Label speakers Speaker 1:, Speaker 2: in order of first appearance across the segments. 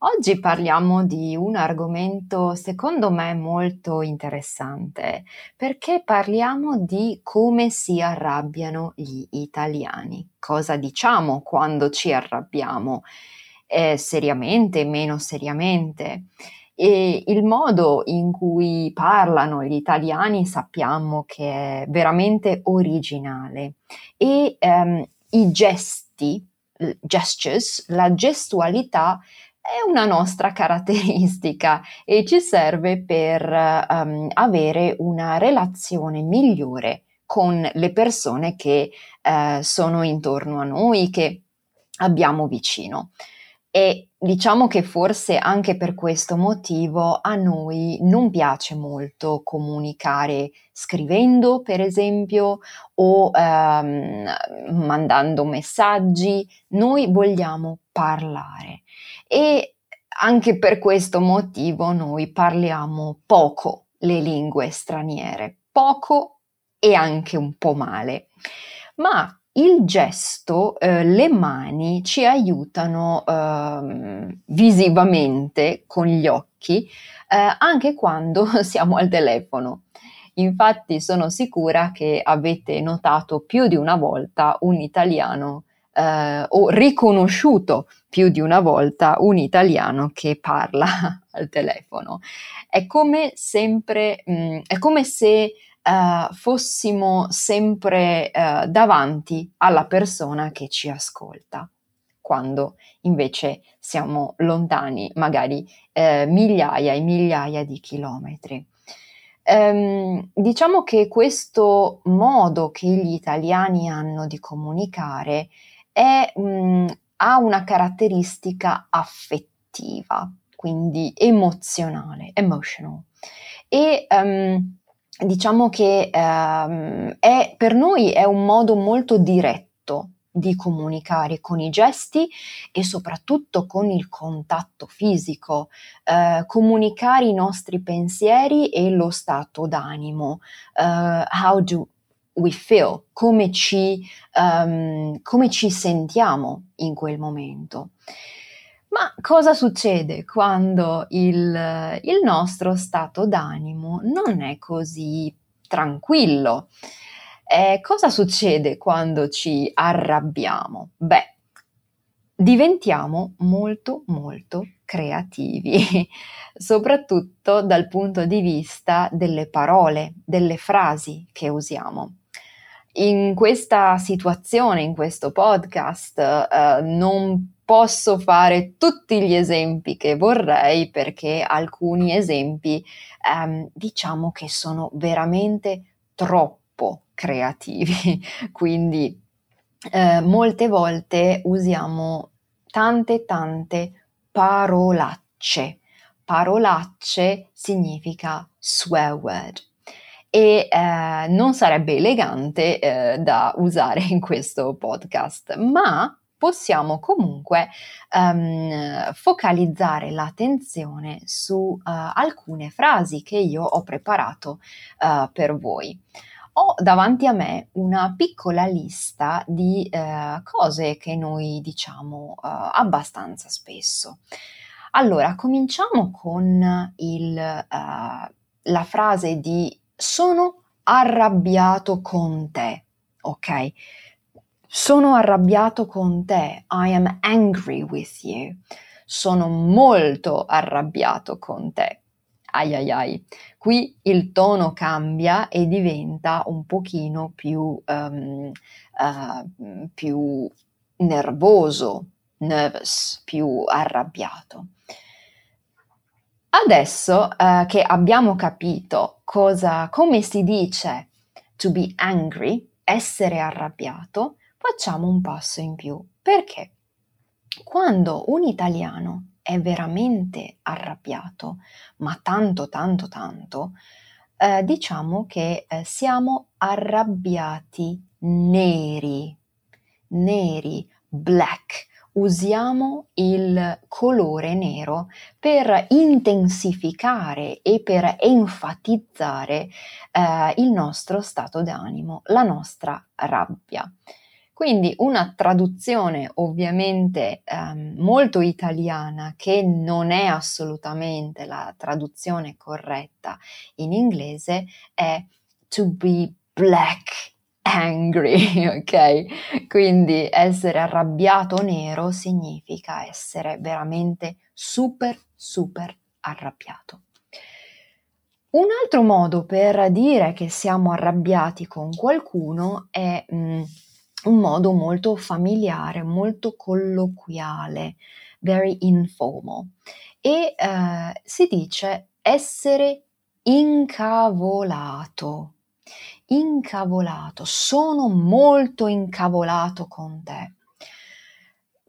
Speaker 1: Oggi parliamo di un argomento secondo me molto interessante perché parliamo di come si arrabbiano gli italiani. Cosa diciamo quando ci arrabbiamo? Eh, seriamente, meno seriamente? E il modo in cui parlano gli italiani sappiamo che è veramente originale e ehm, i gesti gestures, la gestualità è una nostra caratteristica e ci serve per um, avere una relazione migliore con le persone che uh, sono intorno a noi, che abbiamo vicino. E diciamo che forse anche per questo motivo a noi non piace molto comunicare scrivendo, per esempio, o ehm, mandando messaggi. Noi vogliamo parlare e anche per questo motivo noi parliamo poco le lingue straniere, poco e anche un po' male. Ma il gesto, eh, le mani ci aiutano eh, visivamente con gli occhi eh, anche quando siamo al telefono. Infatti sono sicura che avete notato più di una volta un italiano eh, o riconosciuto più di una volta un italiano che parla al telefono. È come sempre, mh, mm, è come se uh, fossimo sempre uh, davanti alla persona che ci ascolta, quando invece siamo lontani, magari uh, migliaia e migliaia di chilometri. Um, diciamo che questo modo che gli italiani hanno di comunicare è, um, ha una caratteristica affettiva, quindi emozionale, emotional. E um, diciamo che ehm, è, per noi è un modo molto diretto di comunicare con i gesti e soprattutto con il contatto fisico, eh, comunicare i nostri pensieri e lo stato d'animo. Uh, how do we feel? Come ci, um, come ci sentiamo in quel momento? Ma cosa succede quando il, il nostro stato d'animo non è così tranquillo? Eh, cosa succede quando ci arrabbiamo? Beh, diventiamo molto molto creativi, soprattutto dal punto di vista delle parole, delle frasi che usiamo. In questa situazione, in questo podcast, eh, non posso fare tutti gli esempi che vorrei perché alcuni esempi ehm, diciamo che sono veramente troppo creativi, quindi eh, molte volte usiamo tante tante parolacce. Parolacce significa swear word e eh, non sarebbe elegante eh, da usare in questo podcast, ma possiamo comunque um, focalizzare l'attenzione su uh, alcune frasi che io ho preparato uh, per voi. Ho davanti a me una piccola lista di uh, cose che noi diciamo abbastanza spesso. Allora, cominciamo con il, la frase di sono arrabbiato con te, ok? Sono arrabbiato con te. I am angry with you. Sono molto arrabbiato con te. ai ai ai. Qui il tono cambia e diventa un pochino più, um, uh, più nervoso, nervous, più arrabbiato. Adesso uh, che abbiamo capito cosa, come si dice to be angry, essere arrabbiato, facciamo un passo in più. Perché? Quando un italiano è veramente arrabbiato, ma tanto, tanto, tanto, eh, diciamo che eh, siamo arrabbiati neri, neri, black. Usiamo il colore nero per intensificare e per enfatizzare eh, il nostro stato d'animo, la nostra rabbia. Quindi una traduzione ovviamente um, molto italiana che non è assolutamente la traduzione corretta in inglese è to be black angry, ok? Quindi essere arrabbiato nero significa essere veramente super super arrabbiato. Un altro modo per dire che siamo arrabbiati con qualcuno è mh, mm, un modo molto familiare, molto colloquiale, very informal. E eh, si dice essere incavolato. Incavolato, sono molto incavolato con te.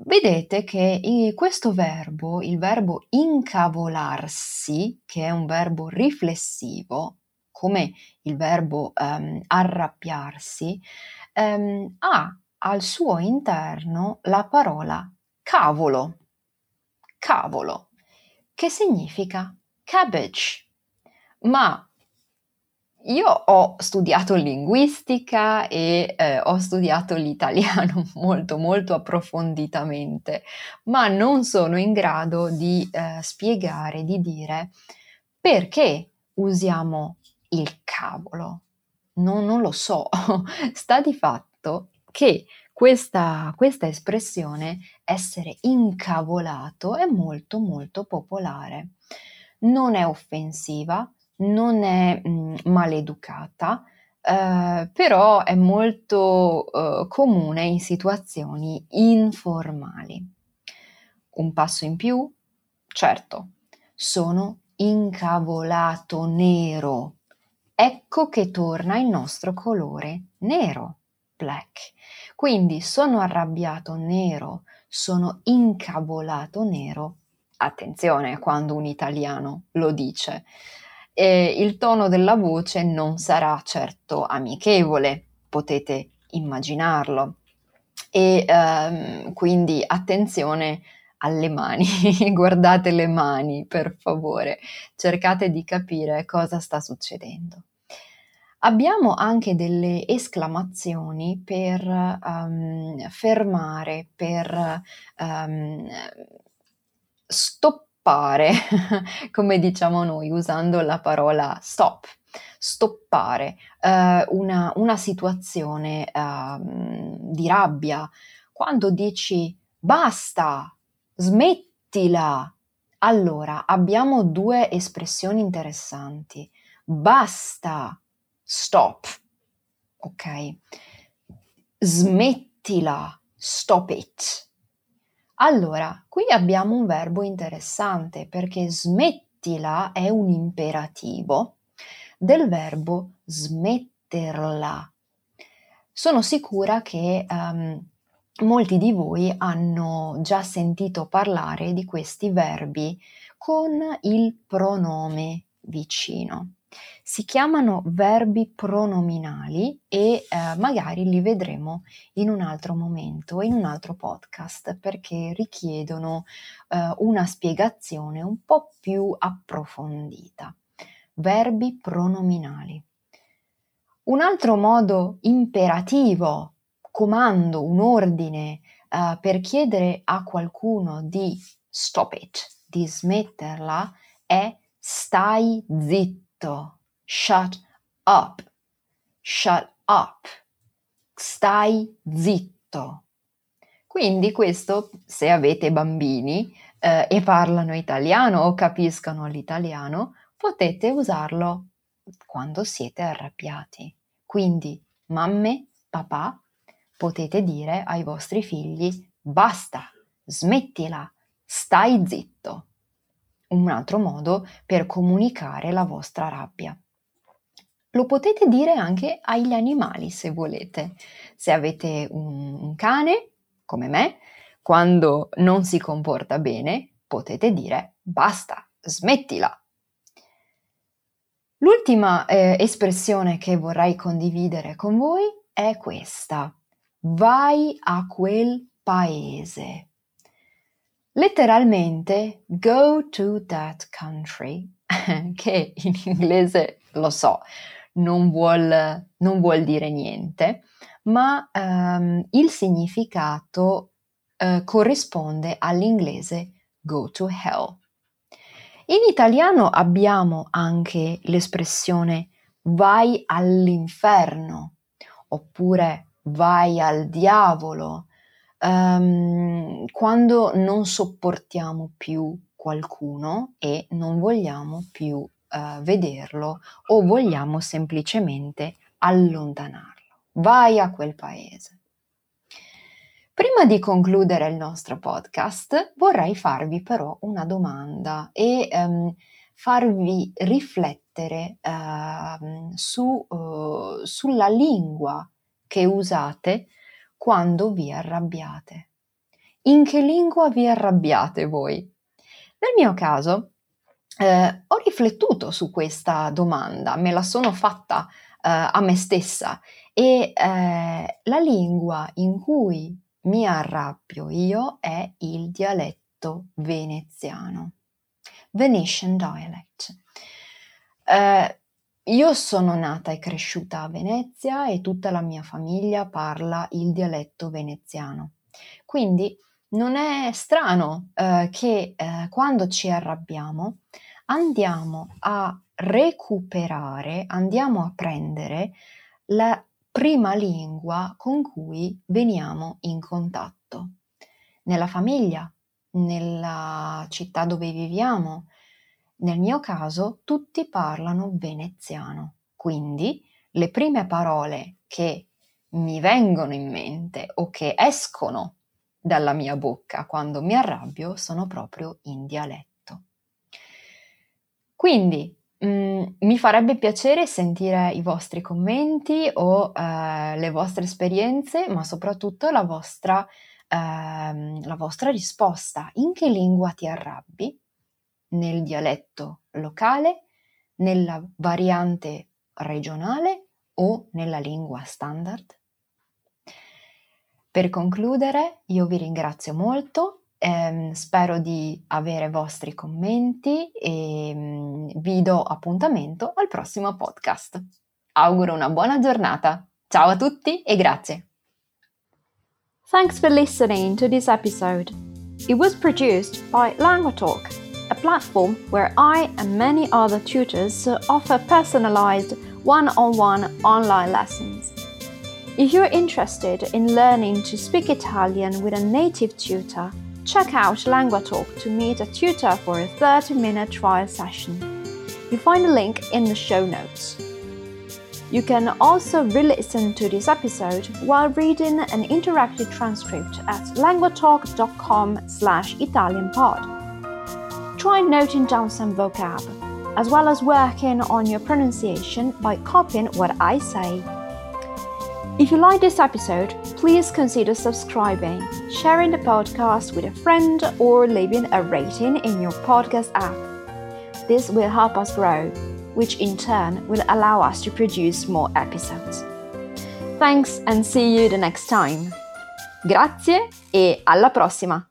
Speaker 1: Vedete che questo verbo, il verbo incavolarsi, che è un verbo riflessivo, come il verbo um, arrabbiarsi, ehm, ha al suo interno la parola cavolo, cavolo, che significa cabbage. Ma io ho studiato linguistica e eh, ho studiato l'italiano molto molto approfonditamente, ma non sono in grado di eh, spiegare, di dire perché usiamo il cavolo non, non lo so, sta di fatto che questa, questa, espressione, essere incavolato, è molto molto popolare. Non è offensiva, non è mh, mm, maleducata, eh, però è molto eh, comune in situazioni informali. Un passo in più? Certo, sono incavolato nero ecco che torna il nostro colore nero, black. Quindi sono arrabbiato nero, sono incavolato nero. Attenzione quando un italiano lo dice. E il tono della voce non sarà certo amichevole, potete immaginarlo. E ehm, quindi attenzione alle mani, guardate le mani per favore, cercate di capire cosa sta succedendo. Abbiamo anche delle esclamazioni per um, fermare, per um, stoppare, come diciamo noi, usando la parola stop, stoppare uh, una, una, situazione uh, di rabbia. Quando dici basta, smettila, allora abbiamo due espressioni interessanti. Basta stop, ok? Smettila, stop it. Allora, qui abbiamo un verbo interessante perché smettila è un imperativo del verbo smetterla. Sono sicura che um, molti di voi hanno già sentito parlare di questi verbi con il pronome vicino. Si chiamano verbi pronominali e eh, magari li vedremo in un altro momento, in un altro podcast, perché richiedono eh, una spiegazione un po' più approfondita. Verbi pronominali. Un altro modo imperativo, comando, un ordine eh, per chiedere a qualcuno di stop it, di smetterla, è stai zitto zitto, shut up, shut up, stai zitto. Quindi questo, se avete bambini eh, e parlano italiano o capiscono l'italiano, potete usarlo quando siete arrabbiati. Quindi, mamme, papà, potete dire ai vostri figli basta, smettila, stai zitto. Un altro modo per comunicare la vostra rabbia. Lo potete dire anche agli animali se volete. Se avete un, cane, come me, quando non si comporta bene, potete dire basta, smettila. L'ultima eh, espressione che vorrei condividere con voi è questa. Vai a quel paese. Letteralmente, go to that country, che in inglese lo so, non vuol, non vuol dire niente, ma um, il significato uh, corrisponde all'inglese go to hell. In italiano abbiamo anche l'espressione vai all'inferno oppure vai al diavolo um, quando non sopportiamo più qualcuno e non vogliamo più uh, vederlo o vogliamo semplicemente allontanarlo. Vai a quel paese. Prima di concludere il nostro podcast vorrei farvi però una domanda e um, farvi riflettere uh, su, uh, sulla lingua che usate quando vi arrabbiate. In che lingua vi arrabbiate voi? Nel mio caso eh, ho riflettuto su questa domanda, me la sono fatta eh, a me stessa e eh, la lingua in cui mi arrabbio io è il dialetto veneziano, Venetian dialect. Eh, io sono nata e cresciuta a Venezia e tutta la mia famiglia parla il dialetto veneziano. Quindi non è strano eh, che eh, quando ci arrabbiamo andiamo a recuperare, andiamo a prendere la prima lingua con cui veniamo in contatto. Nella famiglia, nella città dove viviamo, nel mio caso tutti parlano veneziano, quindi le prime parole che mi vengono in mente o che escono dalla mia bocca quando mi arrabbio sono proprio in dialetto. Quindi mh, mm, mi farebbe piacere sentire i vostri commenti o eh, le vostre esperienze, ma soprattutto la vostra, eh, la vostra risposta. In che lingua ti arrabbi? Nel dialetto locale, nella variante regionale o nella lingua standard? Per concludere, io vi ringrazio molto eh, spero di avere vostri commenti e mm, vi do appuntamento al prossimo podcast. Auguro una buona giornata. Ciao a tutti e grazie.
Speaker 2: Thanks for listening to this episode. It was produced by LanguaTalk, a platform where I and many other tutors offer personalized one on one online lessons. If you're interested in learning to speak Italian with a native tutor, check out LanguaTalk to meet a tutor for a 30 minute trial session. You'll find a link in the show notes. You can also re listen to this episode while reading an interactive transcript at languatalk.com slash ItalianPod. Try noting down some vocab, as well as working on your pronunciation by copying what I say if you like this episode, please consider subscribing, sharing the podcast with a friend, or leaving a rating in your podcast app. This will help us grow, which in turn will allow us to produce more episodes. Thanks and see you the next time. Grazie e alla prossima!